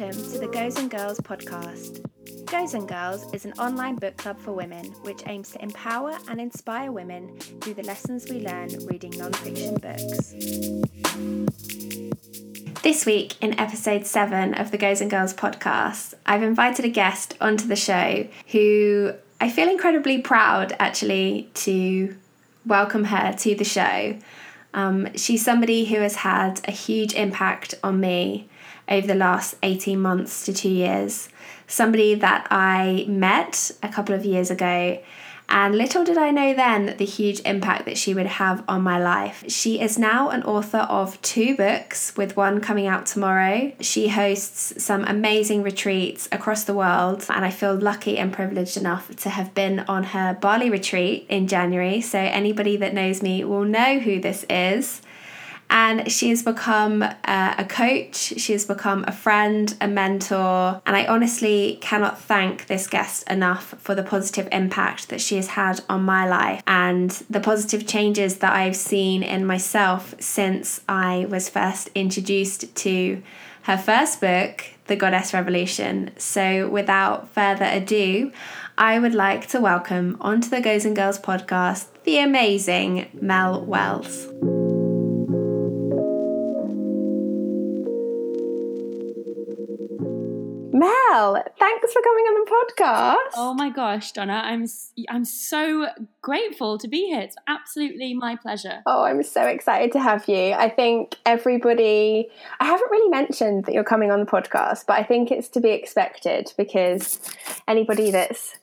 Welcome to the GozenGirls podcast. GozenGirls is an online book club for women which aims to empower and inspire women through the lessons we learn reading non-fiction books. This week, in episode 7 of the GozenGirls podcast, I've invited a guest onto the show who I feel incredibly proud actually to welcome her to the show. Um, she's somebody who has had a huge impact on me over the last 18 months to two years. Somebody that I met a couple of years ago, and little did I know then the huge impact that she would have on my life. She is now an author of two books, with one coming out tomorrow. She hosts some amazing retreats across the world, and I feel lucky and privileged enough to have been on her Bali retreat in January. So, anybody that knows me will know who this is and she has become uh, a coach, she has become a friend, a mentor, and I honestly cannot thank this guest enough for the positive impact that she has had on my life and the positive changes that I've seen in myself since I was first introduced to her first book, The Goddess Revolution. So, without further ado, I would like to welcome onto the GozenGirls podcast the amazing Mel Wells. Mel, thanks for coming on the podcast. Oh my gosh, Donna, I'm I'm so grateful to be here. It's absolutely my pleasure. Oh, I'm so excited to have you. I think everybody I haven't really mentioned that you're coming on the podcast, but I think it's to be expected because anybody that's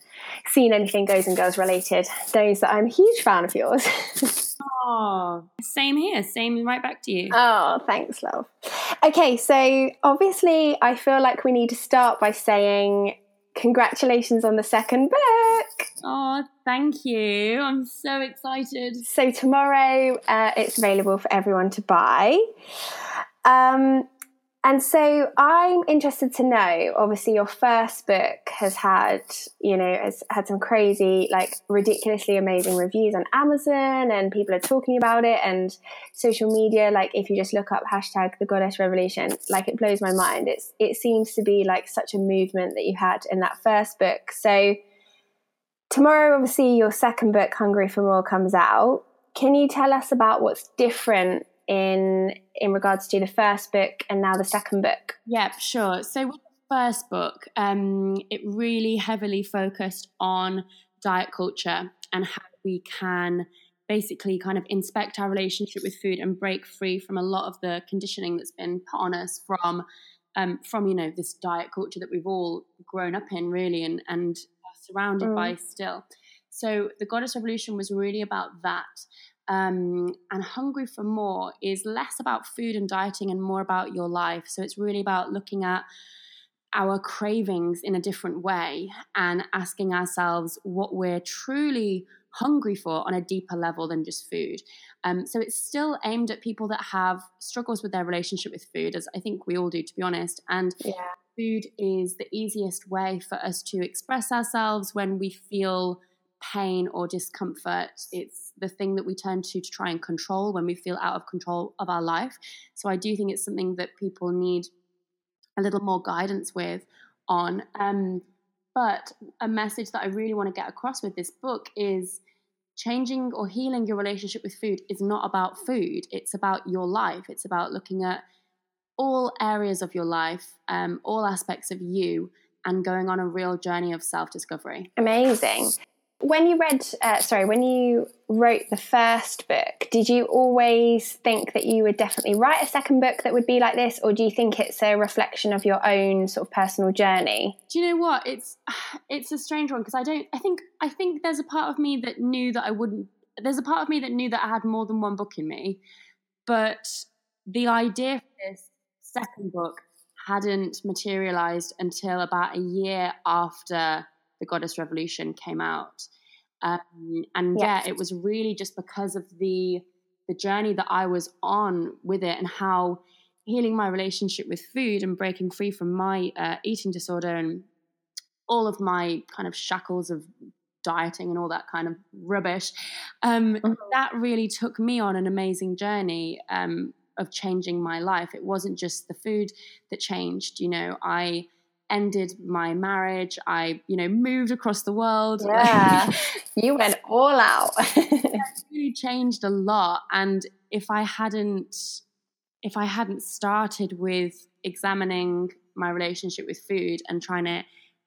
seen anything GozenGirls related knows that I'm a huge fan of yours. oh, same here. Same right back to you. Oh, thanks, love. Okay, so obviously, I feel like we need to start by saying congratulations on the second book. Oh, thank you. I'm so excited. So, tomorrow uh, it's available for everyone to buy. Um, and so I'm interested to know, obviously your first book has had, you know, has had some crazy, like ridiculously amazing reviews on Amazon and people are talking about it and social media, like if you just look up hashtag the goddess revolution, like it blows my mind. It's it seems to be like such a movement that you had in that first book. So tomorrow obviously your second book, Hungry for More, comes out. Can you tell us about what's different in in regards to the first book and now the second book? Yeah, sure. So with the first book, um, it really heavily focused on diet culture and how we can basically kind of inspect our relationship with food and break free from a lot of the conditioning that's been put on us from um, from you know this diet culture that we've all grown up in really and and surrounded mm. by still. So the Goddess Revolution was really about that um, and hungry for more is less about food and dieting and more about your life. So it's really about looking at our cravings in a different way and asking ourselves what we're truly hungry for on a deeper level than just food. Um, so it's still aimed at people that have struggles with their relationship with food, as I think we all do, to be honest. And yeah. food is the easiest way for us to express ourselves when we feel pain or discomfort. It's the thing that we turn to to try and control when we feel out of control of our life. So I do think it's something that people need a little more guidance with on. Um, but a message that I really want to get across with this book is changing or healing your relationship with food is not about food. It's about your life. It's about looking at all areas of your life, um, all aspects of you, and going on a real journey of self discovery. Amazing. When you read, uh, sorry, when you wrote the first book, did you always think that you would definitely write a second book that would be like this, or do you think it's a reflection of your own sort of personal journey? Do you know what? It's it's a strange one because I don't. I think I think there's a part of me that knew that I wouldn't. There's a part of me that knew that I had more than one book in me, but the idea for this second book hadn't materialized until about a year after the Goddess Revolution came out. Um, and yes. yeah, it was really just because of the the journey that I was on with it and how healing my relationship with food and breaking free from my uh, eating disorder and all of my kind of shackles of dieting and all that kind of rubbish um, mm-hmm. that really took me on an amazing journey um, of changing my life. It wasn't just the food that changed. You know, I ended my marriage. I, you know, moved across the world. Yeah, you went all out. it really changed a lot. And if I hadn't, if I hadn't started with examining my relationship with food and trying to,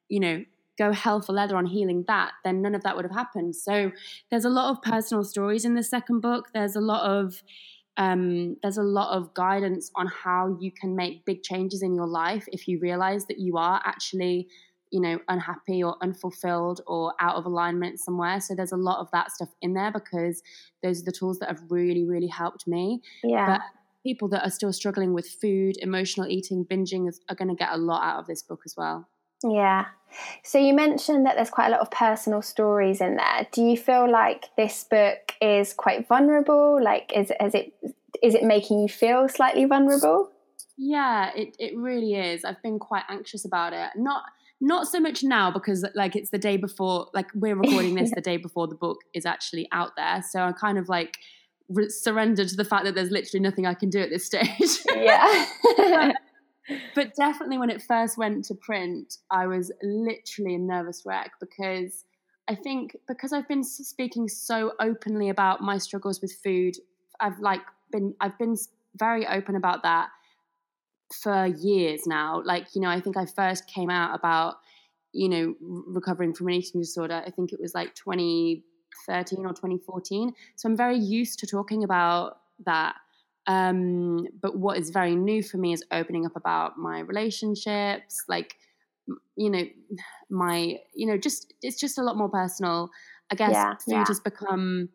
you know, go hell for leather on healing that, then none of that would have happened. So there's a lot of personal stories in the second book. There's a lot of um, there's a lot of guidance on how you can make big changes in your life if you realize that you are actually you know unhappy or unfulfilled or out of alignment somewhere. So there's a lot of that stuff in there because those are the tools that have really really helped me. Yeah. But people that are still struggling with food emotional eating binging are going to get a lot out of this book as well yeah. So you mentioned that there's quite a lot of personal stories in there. Do you feel like this book is quite vulnerable? Like is is it is it making you feel slightly vulnerable? Yeah, it, it really is. I've been quite anxious about it. Not not so much now because like it's the day before like we're recording this the day before the book is actually out there. So I'm kind of like re- surrendered to the fact that there's literally nothing I can do at this stage. Yeah. but definitely when it first went to print, I was literally a nervous wreck because I think because I've been speaking so openly about my struggles with food, I've like been I've been very open about that for years now. Like, you know, I think I first came out about, you know, recovering from an eating disorder. I think it was like 2013 or 2014. So I'm very used to talking about that. Um, but what is very new for me is opening up about my relationships, like, you know, my, you know, just, it's just a lot more personal. I guess Yeah, food yeah. has become,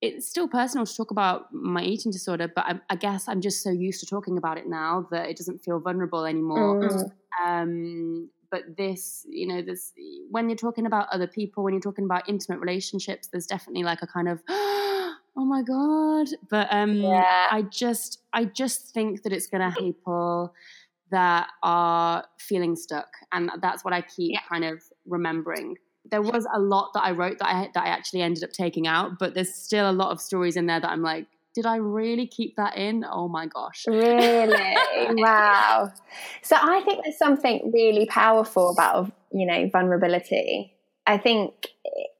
it's still personal to talk about my eating disorder, but I, I guess I'm just so used to talking about it now that it doesn't feel vulnerable anymore. Mm. Um, but this, you know, this when you're talking about other people, when you're talking about intimate relationships, there's definitely like a kind of, oh my god. But um, Yeah. I just, I just think that it's gonna help people that are feeling stuck, and that's what I keep Yeah. kind of remembering. There was a lot that I wrote that I that I actually ended up taking out, but there's still a lot of stories in there that I'm like, did I really keep that in? Oh my gosh. Really? wow. So I think there's something really powerful about, you know, vulnerability. I think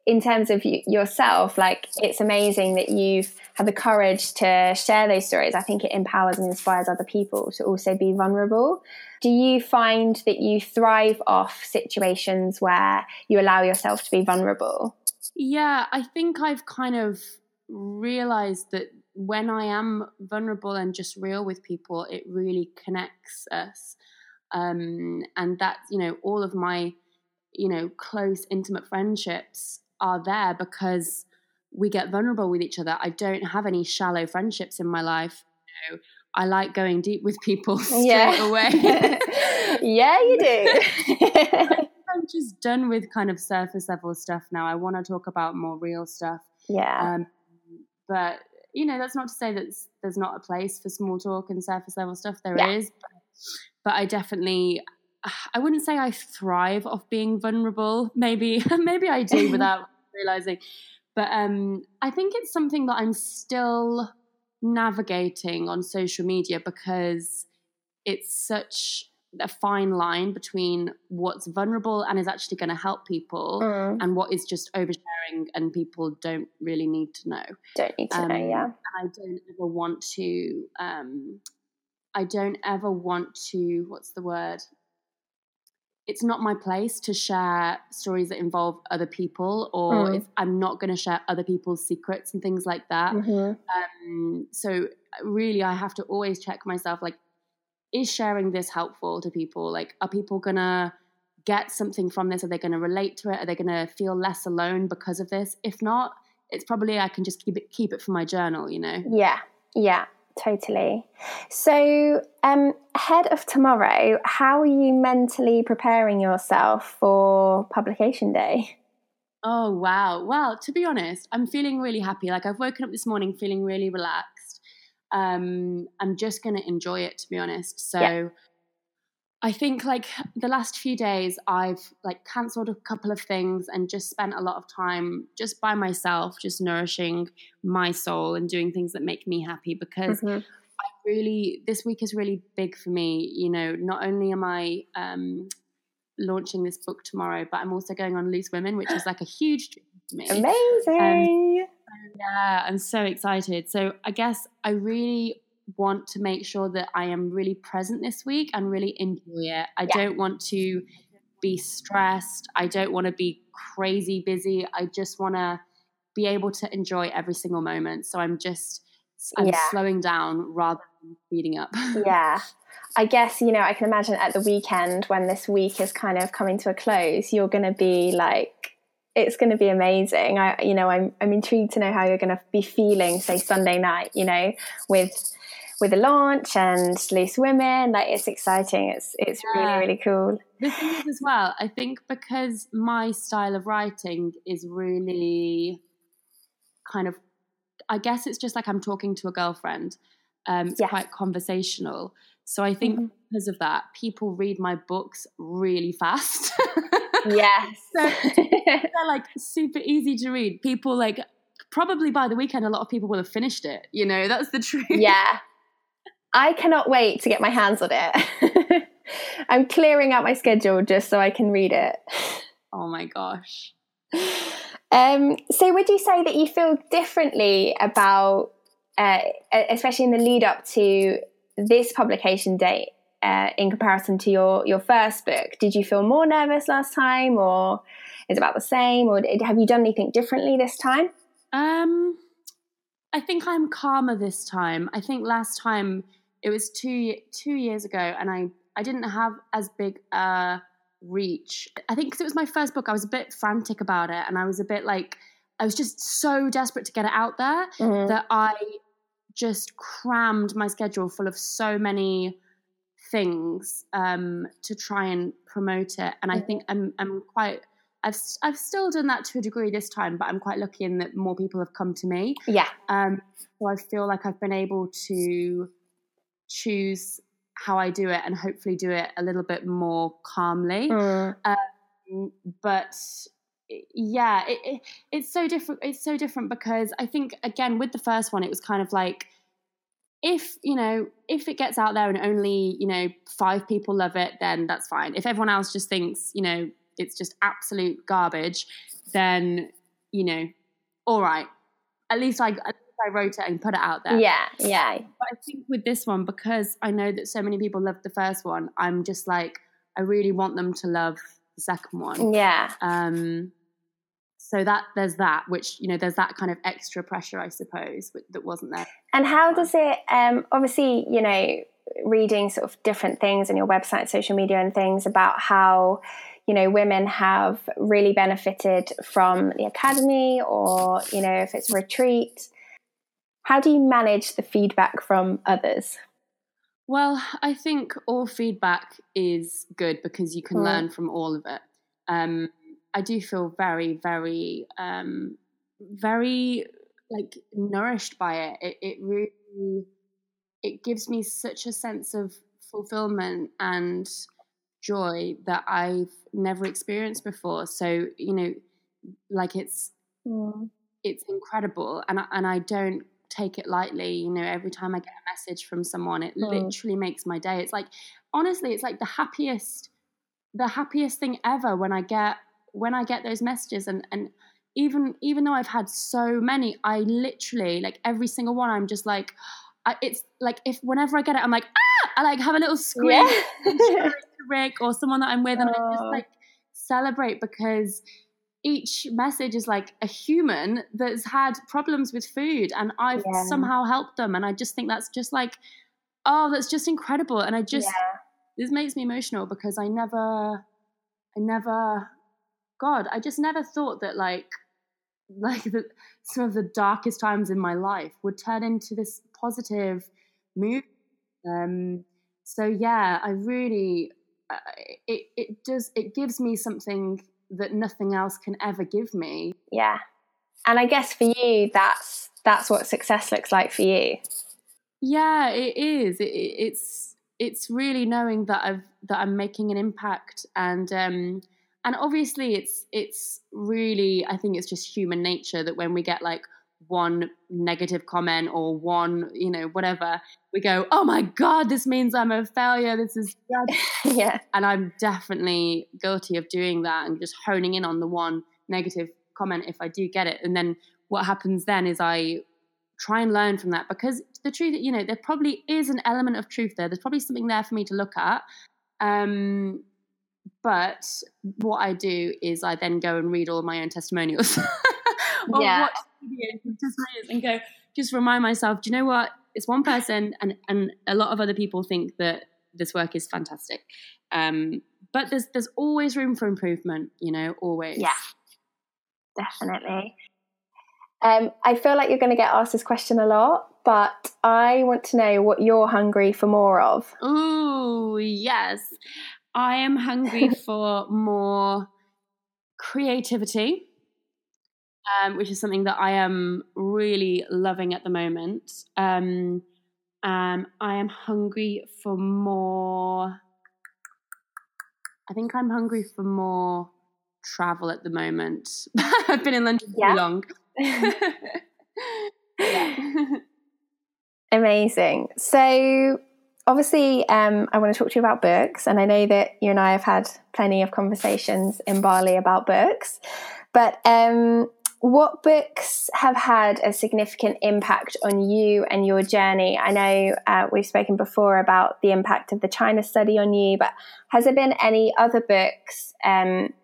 in terms of you, yourself, like it's amazing that you've had the courage to share those stories. I think it empowers and inspires other people to also be vulnerable. Do you find that you thrive off situations where you allow yourself to be vulnerable? Yeah, I think I've kind of realized that when I am vulnerable and just real with people, it really connects us. Um, and that, you know, all of my, you know, close, intimate friendships are there because we get vulnerable with each other. I don't have any shallow friendships in my life. You know, I like going deep with people straight away. yeah, you do. I'm just done with kind of surface level stuff now. I want to talk about more real stuff. yeah. Um, but you know, that's not to say that there's not a place for small talk and surface level stuff. There is, Yeah. but, but I definitely, I wouldn't say I thrive off being vulnerable. Maybe, maybe I do without realizing. But um, I think it's something that I'm still navigating on social media because it's such a fine line between what's vulnerable and is actually going to help people Mm, and what is just oversharing and people don't really need to know. don't need to know, Um, yeah. I don't ever want to. Um, I don't ever want to. What's the word? It's not my place to share stories that involve other people, or Mm. if I'm not going to share other people's secrets and things like that. Mhm. Um, so really, I have to always check myself. Like, is sharing this helpful to people? Like, are people gonna get something from this? Are they gonna relate to it? Are they gonna feel less alone because of this? If not, it's probably I can just keep it keep it for my journal. You know. Yeah, yeah, totally. So, um, ahead of tomorrow, how are you mentally preparing yourself for publication day? Oh wow! Well, to be honest, I'm feeling really happy. Like I've woken up this morning feeling really relaxed. Um, I'm just going to enjoy it. To be honest, so Yeah. I think like the last few days, I've like cancelled a couple of things and just spent a lot of time just by myself, just nourishing my soul and doing things that make me happy because Mhm. I really this week is really big for me. You know, not only am I um, launching this book tomorrow, but I'm also going on Loose Women, which is like a huge dream for me. Amazing. Um, yeah, I'm so excited. So I guess I really want to make sure that I am really present this week and really enjoy it. I yeah. don't want to be stressed. I don't want to be crazy busy. I just want to be able to enjoy every single moment. So I'm just I'm yeah. slowing down rather than speeding up. yeah. I guess, you know, I can imagine at the weekend when this week is kind of coming to a close, you're going to be like, it's going to be amazing. I, you know, I'm, I'm intrigued to know how you're going to be feeling, say, Sunday night, you know, with, with the launch and loose women. Like, it's exciting. It's, it's yeah. really, really cool. The thing is, as well, I think because my style of writing is really kind of, I guess it's just like I'm talking to a girlfriend. Um, it's yes. quite conversational. So I think mm-hmm. because of that, people read my books really fast. yes. so they're like super easy to read. People like probably by the weekend a lot of people will have finished it. You know, that's the truth. Yeah. I cannot wait to get my hands on it. I'm clearing out my schedule just so I can read it. Oh my gosh. Um, so would you say that you feel differently about uh, especially in the lead up to this publication date uh, in comparison to your your first book did you feel more nervous last time or is it about the same or have you done anything differently this time um i think i'm calmer this time i think last time it was two two years ago and i i didn't have as big a reach i think because it was my first book i was a bit frantic about it and i was a bit like i was just so desperate to get it out there mm-hmm. that i just crammed my schedule full of so many things um, to try and promote it. And I think I'm I'm quite I've I've still done that to a degree this time, but I'm quite lucky in that more people have come to me. Yeah. Um, so I feel like I've been able to choose how I do it and hopefully do it a little bit more calmly. Mm. Um, but yeah, it, it, it's so different. It's so different because I think again with the first one, it was kind of like if you know if it gets out there and only you know five people love it, then that's fine. If everyone else just thinks you know it's just absolute garbage, then you know, all right. At least I. I wrote it and put it out there. Yeah, yeah. But I think with this one, because I know that so many people loved the first one, I'm just like, I really want them to love the second one. Yeah. Um, so that there's that which you know there's that kind of extra pressure i suppose that wasn't there and how does it um, obviously you know reading sort of different things on your website social media and things about how you know women have really benefited from the academy or you know if it's a retreat how do you manage the feedback from others well i think all feedback is good because you can mm. learn from all of it um, I do feel very, very, um, very like nourished by it. It, it really, it gives me such a sense of fulfillment and joy that I've never experienced before. So you know, like it's mm. it's incredible, and I, and I don't take it lightly. You know, every time I get a message from someone, it mm. literally makes my day. It's like honestly, it's like the happiest, the happiest thing ever when I get when I get those messages and and even even though I've had so many, I literally like every single one. I'm just like, I, it's like if whenever I get it, I'm like ah, I like have a little scream, yeah. Rick or someone that I'm with, and I just like celebrate because each message is like a human that's had problems with food, and I've yeah. somehow helped them, and I just think that's just like, oh, that's just incredible, and I just yeah. this makes me emotional because I never, I never God, I just never thought that like like the, some of the darkest times in my life would turn into this positive move. Um, so yeah, I really uh, it it does it gives me something that nothing else can ever give me. Yeah, and I guess for you, that's that's what success looks like for you. Yeah, it is. It, it's it's really knowing that I've that I'm making an impact and. Um, and obviously it's it's really i think it's just human nature that when we get like one negative comment or one, you know, whatever, we go, oh my God, this means I'm a failure. This is yeah. And I'm definitely guilty of doing that and just honing in on the one negative comment if I do get it. And then what happens then is I try and learn from that because the truth, you know, there probably is an element of truth there. There's probably something there for me to look at. Um, but what I do is I then go and read all my own testimonials. or Yeah. watch videos of testimonials and go, just remind myself, do you know what? It's one person and, and a lot of other people think that this work is fantastic. Um, but there's there's always room for improvement, you know, always. Yeah. Definitely. Um, I feel like you're going to get asked this question a lot, but I want to know what you're hungry for more of. Ooh, yes. I am hungry for more creativity, um, which is something that I am really loving at the moment. Um, um, I am hungry for more. I think I'm hungry for more travel at the moment. I've been in London Yeah. too long. yeah. Amazing. So, obviously, um, I want to talk to you about books, and I know that you and I have had plenty of conversations in Bali about books. But um, what books have had a significant impact on you and your journey? I know uh, we've spoken before about the impact of the China study on you, but has there been any other books? Um,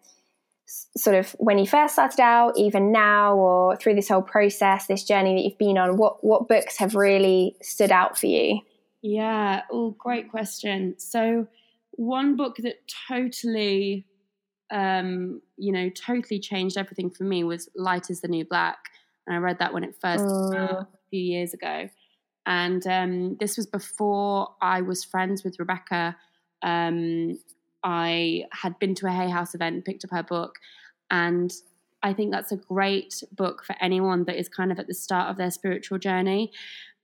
Sort of when you first started out, even now, or through this whole process, this journey that you've been on, what what books have really stood out for you? Yeah, oh, great question. So, one book that totally, um, you know, totally changed everything for me was Light is the New Black. And I read that when it first out a few years ago. And um, this was before I was friends with Rebecca. Um, I had been to a Hay House event and picked up her book. And I think that's a great book for anyone that is kind of at the start of their spiritual journey.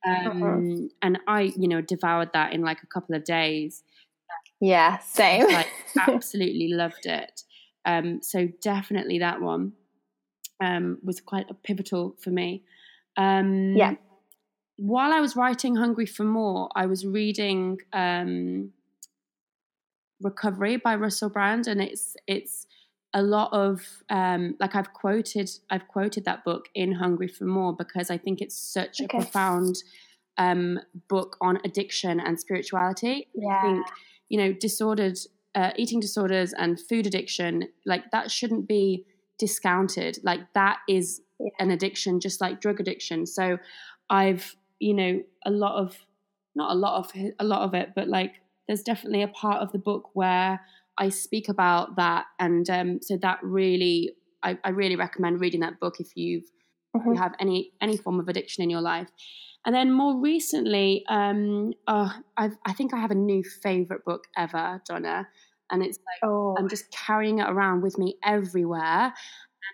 Um, And I, you know, devoured that in like a couple of days. Yeah, same. Like, absolutely loved it. Um, so definitely that one um, was quite a pivotal for me. Um, Yeah. While I was writing Hungry for More, I was reading um, Recovery by Russell Brand, and it's it's a lot of um, like I've quoted I've quoted that book in Hungry for More because I think it's such Okay. a profound um, book on addiction and spirituality. I yeah, think you know disordered uh, eating disorders and food addiction like that shouldn't be discounted. Like that is an addiction just like drug addiction. So i've you know a lot of not a lot of a lot of it but like there's definitely a part of the book where i speak about that. And um, so that really I, I really recommend reading that book if you've if you have any any form of addiction in your life. And then more recently, um, uh, I've, I think I have a new favorite book ever, Donna, and it's like oh, I'm just carrying it around with me everywhere.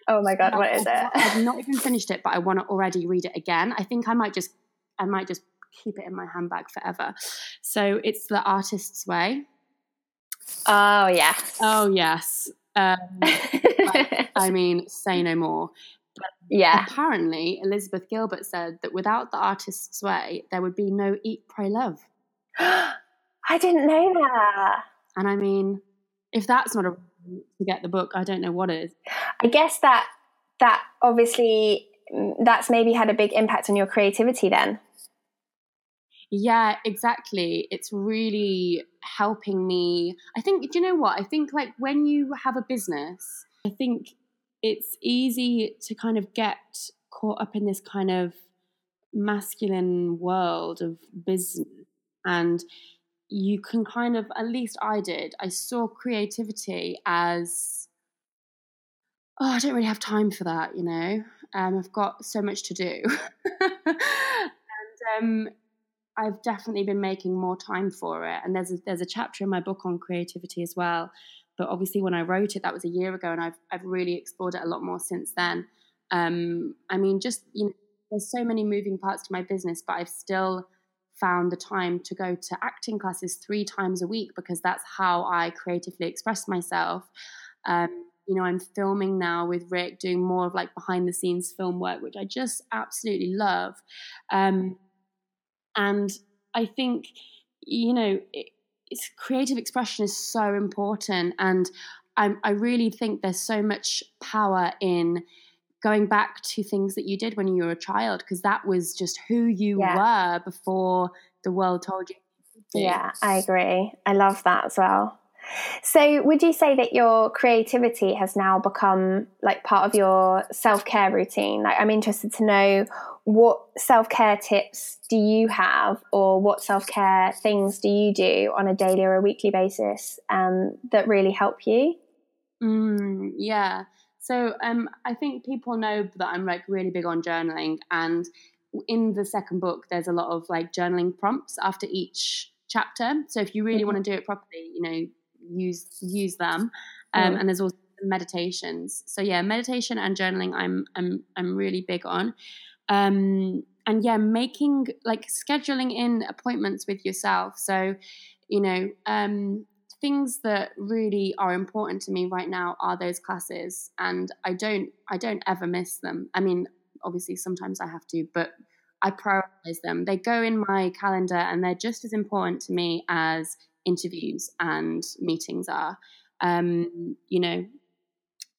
oh my god, what is it? I've, I've not even finished it, but I want to already read it again. I think I might just I might just keep it in my handbag forever. So it's The Artist's Way. oh yes. Oh yes. Um, I mean, say no more. Yeah. Apparently, Elizabeth Gilbert said that without the artist's way, there would be no Eat, Pray, Love. I didn't know that. And I mean, if that's not a to get the book, I don't know what is. I guess that that obviously mm, that's maybe had a big impact on your creativity then. Yeah, exactly. It's really helping me. I think, do you know what? I think like when you have a business, I think it's easy to kind of get caught up in this kind of masculine world of business. And you can kind of, at least I did, I saw creativity as, oh, I don't really have time for that, you know? Um, I've got so much to do. and um, I've definitely been making more time for it. And there's a, there's a chapter in my book on creativity as well. But obviously, when I wrote it, that was a year ago, and I've I've really explored it a lot more since then. Um, I mean, just you know, there's so many moving parts to my business, but I've still found the time to go to acting classes three times a week because that's how I creatively express myself. Um, you know, I'm filming now with Rick, doing more of like behind the scenes film work, which I just absolutely love. Um, and I think, you know, it's creative expression is so important. And I, I really think there's so much power in going back to things that you did when you were a child, because that was just who you yeah. were before the world told you. Yeah, I agree. I love that as well. So, would you say that your creativity has now become like part of your self care routine? Like, I'm interested to know what self care tips do you have, or what self care things do you do on a daily or a weekly basis um, that really help you? Mm, yeah. So, um, I think people know that I'm like really big on journaling, and in the second book, there's a lot of like journaling prompts after each chapter. So, if you really mm-hmm. want to do it properly, you know, use use them. Um, mm. And there's also meditations. So yeah, meditation and journaling, I'm I'm I'm really big on. Um, and yeah, making like scheduling in appointments with yourself. So, you know, um, things that really are important to me right now are those classes, and I don't I don't ever miss them. I mean, obviously sometimes I have to, but I prioritize them. They go in my calendar, and they're just as important to me as interviews and meetings are. Um, you know,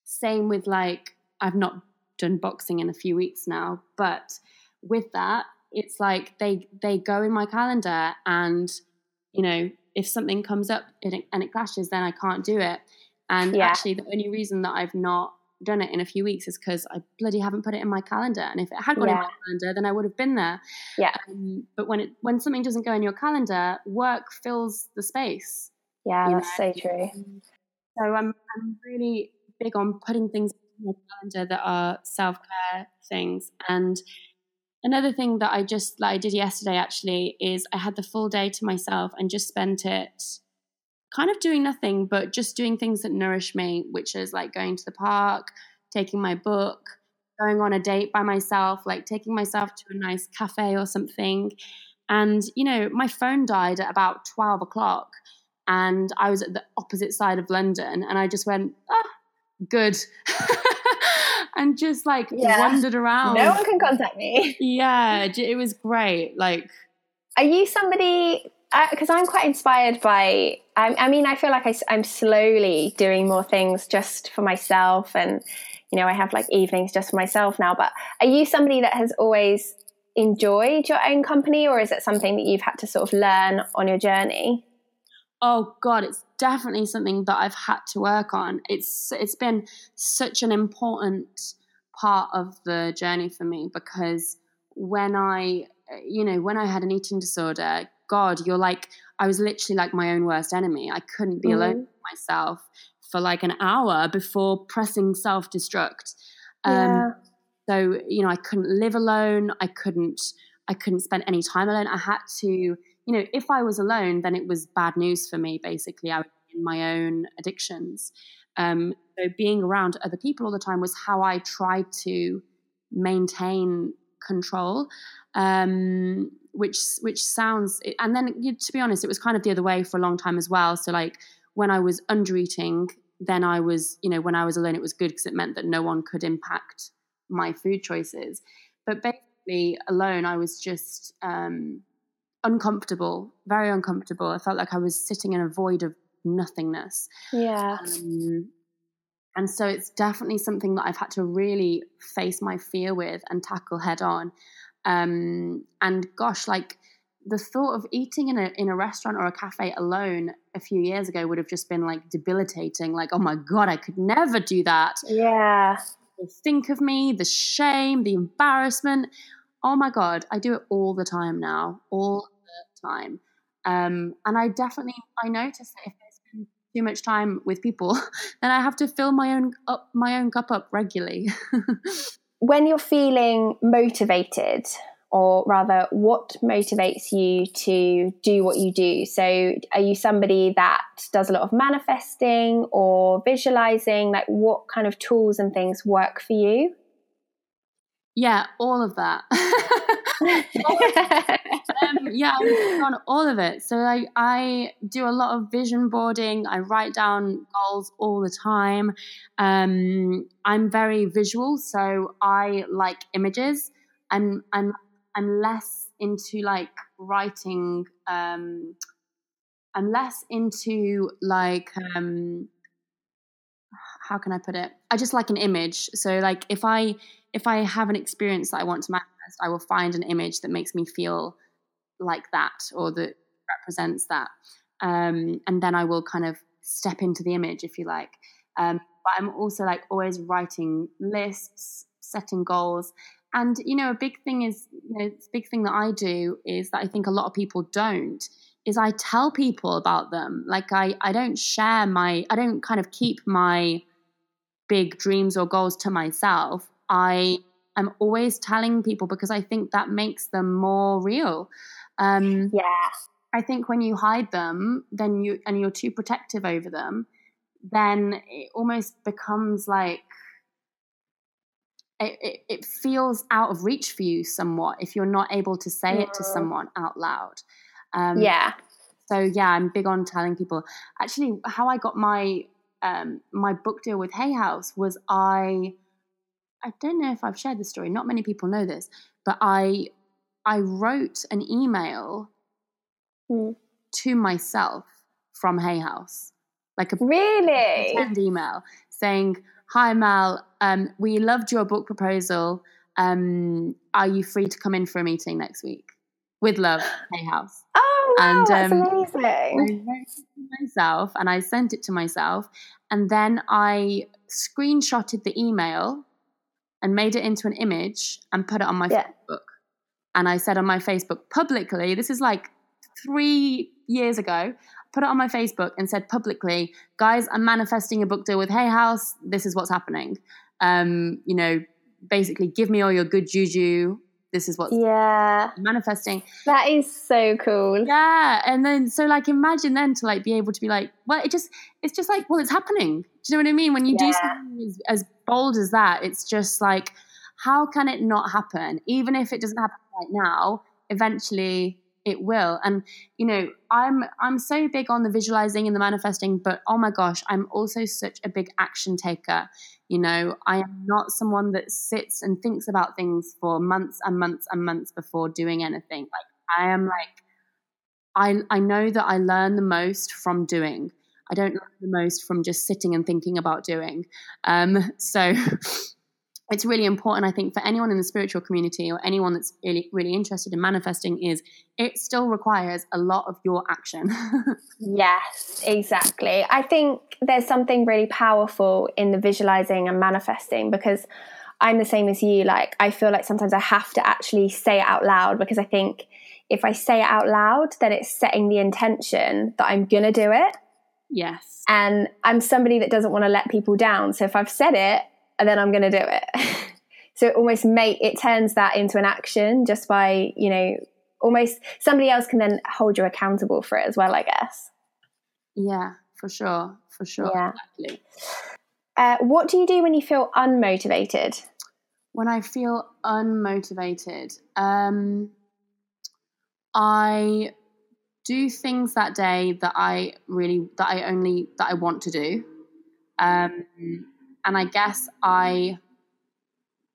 same with like, I've not done boxing in a few weeks now, but with that, it's like they they go in my calendar, and you know, if something comes up and it, and it clashes, then I can't do it. And yeah. actually, the only reason that I've not done it in a few weeks is because I bloody haven't put it in my calendar. And if it had gone yeah. in my calendar, then I would have been there. Yeah. Um, but when it when something doesn't go in your calendar, work fills the space. Yeah, that's know? so true. So I'm I'm really big on putting things in my calendar that are self care things. And another thing that I just like I did yesterday actually is I had the full day to myself and just spent it kind of doing nothing, but just doing things that nourish me, which is like going to the park, taking my book, going on a date by myself, like taking myself to a nice cafe or something. And, you know, my phone died at about 12 o'clock and I was at the opposite side of London and I just went, ah, good. and just like yeah. wandered around. No one can contact me. Yeah, it was great. Like, are you somebody because I'm quite inspired by. I, I mean, I feel like I, I'm slowly doing more things just for myself, and you know, I have like evenings just for myself now. But are you somebody that has always enjoyed your own company, or is it something that you've had to sort of learn on your journey? Oh God, it's definitely something that I've had to work on. It's it's been such an important part of the journey for me because when I, you know, when I had an eating disorder, God, you're like, I was literally like my own worst enemy. I couldn't be mm-hmm. alone with myself for like an hour before pressing self destruct. Um, yeah. So, you know, I couldn't live alone. I couldn't, I couldn't spend any time alone. I had to, you know, if I was alone, then it was bad news for me, basically. I was in my own addictions. Um, so being around other people all the time was how I tried to maintain control. Um, which which sounds and then to be honest it was kind of the other way for a long time as well. So like when i was under eating then i was you know when i was alone it was good because it meant that no one could impact my food choices. But basically alone i was just um, uncomfortable very uncomfortable. I felt like i was sitting in a void of nothingness. Yeah. Um, and so it's definitely something that I've had to really face my fear with and tackle head on. Um, and gosh, like the thought of eating in a in a restaurant or a cafe alone a few years ago would have just been like debilitating. Like, oh my god, I could never do that. Yeah. Think of me, the shame, the embarrassment. Oh my god, I do it all the time now, all the time. Um, and I definitely I notice that if too much time with people, then I have to fill my own up my own cup up regularly. when you're feeling motivated, or rather, what motivates you to do what you do? So, are you somebody that does a lot of manifesting or visualizing? Like, what kind of tools and things work for you? Yeah, all of that. um, yeah, I'm on all of it. So I, I do a lot of vision boarding. I write down goals all the time. Um, I'm very visual, so I like images. I'm, I'm, I'm less into like writing. Um, I'm less into like um, how can I put it? I just like an image. So like if I if I have an experience that I want to manifest, I will find an image that makes me feel like that or that represents that. Um, and then I will kind of step into the image, if you like. Um, but I'm also like always writing lists, setting goals. And, you know, a big thing is, you know, big thing that I do is that I think a lot of people don't is I tell people about them. Like I, I don't share my, I don't kind of keep my big dreams or goals to myself. I am always telling people because I think that makes them more real. Um, yeah. I think when you hide them, then you and you're too protective over them, then it almost becomes like it, it, it, feels out of reach for you somewhat if you're not able to say it to someone out loud. Um, yeah. So yeah, I'm big on telling people. Actually, how I got my um, my book deal with Hay House was I. I don't know if I've shared this story. Not many people know this, but I I wrote an email mm. to myself from Hay House, like a really pretend email saying, "Hi Mel, um, we loved your book proposal. Um, are you free to come in for a meeting next week? With love, Hay House." Oh wow, and, that's um, amazing! It to myself, and I sent it to myself, and then I screenshotted the email and made it into an image and put it on my yeah. Facebook and I said on my Facebook publicly, this is like three years ago, put it on my Facebook and said publicly, guys, I'm manifesting a book deal with Hay House. This is what's happening. Um, you know, basically, give me all your good juju. This is what's yeah manifesting. That is so cool. Yeah, and then so like imagine then to like be able to be like, well, it just it's just like well, it's happening. Do you know what I mean? When you yeah. do something as, as bold as that, it's just like how can it not happen? Even if it doesn't happen right now, eventually it will. And you know, I'm I'm so big on the visualizing and the manifesting, but oh my gosh, I'm also such a big action taker. You know, I am not someone that sits and thinks about things for months and months and months before doing anything. Like I am like I I know that I learn the most from doing. I don't learn the most from just sitting and thinking about doing. Um, so it's really important i think for anyone in the spiritual community or anyone that's really really interested in manifesting is it still requires a lot of your action. Yes exactly. I think there's something really powerful in the visualizing and manifesting because i'm the same as you like i feel like sometimes i have to actually say it out loud because i think if i say it out loud then it's setting the intention that i'm gonna do it. Yes. And i'm somebody that doesn't want to let people down. So if i've said it and then I'm going to do it. so it almost make it turns that into an action just by you know almost somebody else can then hold you accountable for it as well. I guess. Yeah, for sure, for sure. Yeah. Exactly. Uh, what do you do when you feel unmotivated? When I feel unmotivated, um, I do things that day that I really that I only that I want to do. Um, and I guess I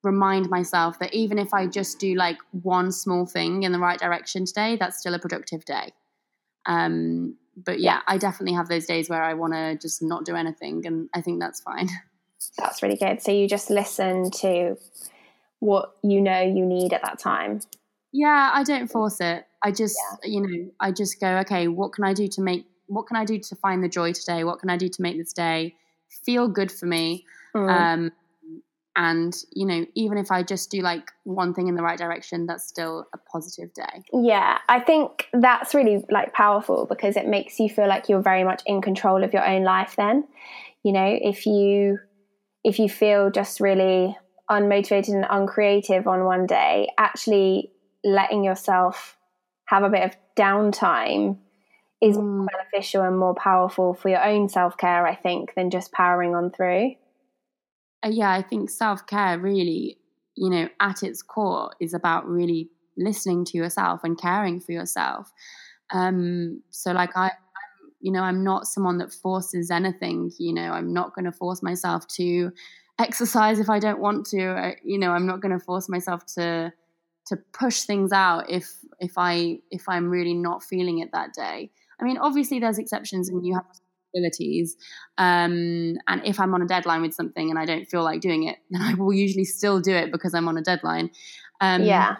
remind myself that even if I just do like one small thing in the right direction today, that's still a productive day. Um, but yeah, I definitely have those days where I want to just not do anything, and I think that's fine. That's really good. So you just listen to what you know you need at that time. Yeah, I don't force it. I just, yeah. you know, I just go, okay, what can I do to make, what can I do to find the joy today? What can I do to make this day feel good for me? Mm. Um, and you know even if i just do like one thing in the right direction that's still a positive day yeah i think that's really like powerful because it makes you feel like you're very much in control of your own life then you know if you if you feel just really unmotivated and uncreative on one day actually letting yourself have a bit of downtime is mm. beneficial and more powerful for your own self-care i think than just powering on through yeah, I think self care really you know, at its core is about really listening to yourself and caring for yourself. Um, so like I, I'm, you know, I'm not someone that forces anything. You know, I'm not going to force myself to exercise if I don't want to. I, you know, I'm not going to force myself to to push things out if if I if I'm really not feeling it that day. I mean, obviously there's exceptions and you have responsibilities. Um, and if I'm on a deadline with something and I don't feel like doing it, then I will usually still do it because I'm on a deadline. Um, yeah.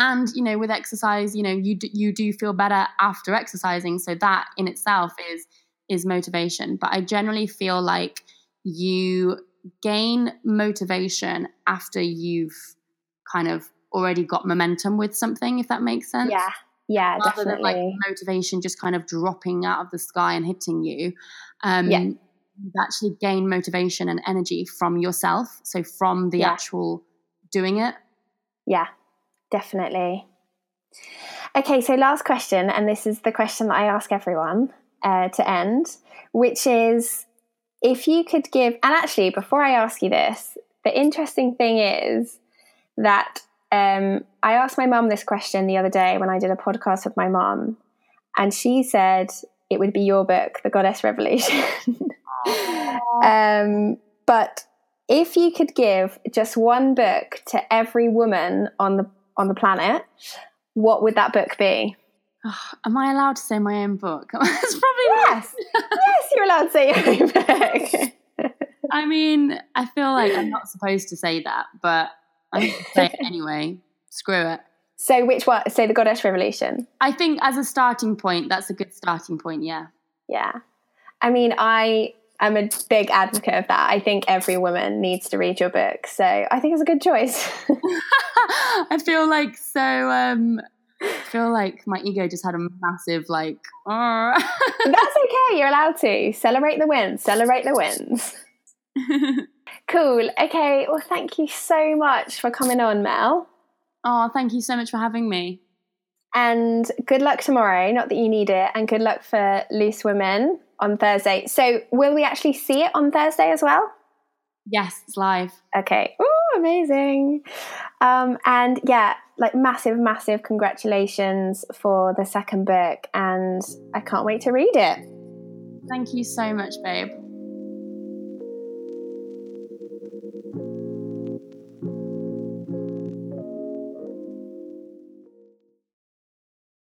And you know, with exercise, you know, you do, you do feel better after exercising, so that in itself is is motivation. But I generally feel like you gain motivation after you've kind of already got momentum with something, if that makes sense. Yeah. Yeah, Rather definitely. than like motivation just kind of dropping out of the sky and hitting you. Um, yeah. You actually gain motivation and energy from yourself. So from the Yeah. actual doing it. Yeah, definitely. Okay, so last question, and this is the question that I ask everyone uh, to end, which is if you could give, and actually, before I ask you this, the interesting thing is that um, I asked my mum this question the other day when I did a podcast with my mum, and she said it would be your book, The Goddess Revolution. um, but if you could give just one book to every woman on the on the planet, what would that book be? Am I allowed to say my own book? It's probably Yes, yes, you're allowed to say your own book. I mean, I feel like I'm not supposed to say that, but I'm going to say it anyway. Screw it. so, which one? Say the Goddess Revolution. I think as a starting point, that's a good starting point. Yeah. Yeah, I mean, I am a big advocate of that. I think every woman needs to read your book, so I think it's a good choice. I feel like so. Um, I feel like my ego just had a massive like. That's okay. You're allowed to celebrate the wins. Celebrate the wins. Cool. Okay. Well, thank you so much for coming on, Mel. oh, thank you so much for having me. And good luck tomorrow. Not that you need it. And good luck for Loose Women on Thursday. So, will we actually see it on Thursday as well? Yes, it's live. Okay. Oh, amazing. Um, and yeah, like massive, massive congratulations for the second book. And I can't wait to read it. Thank you so much, babe.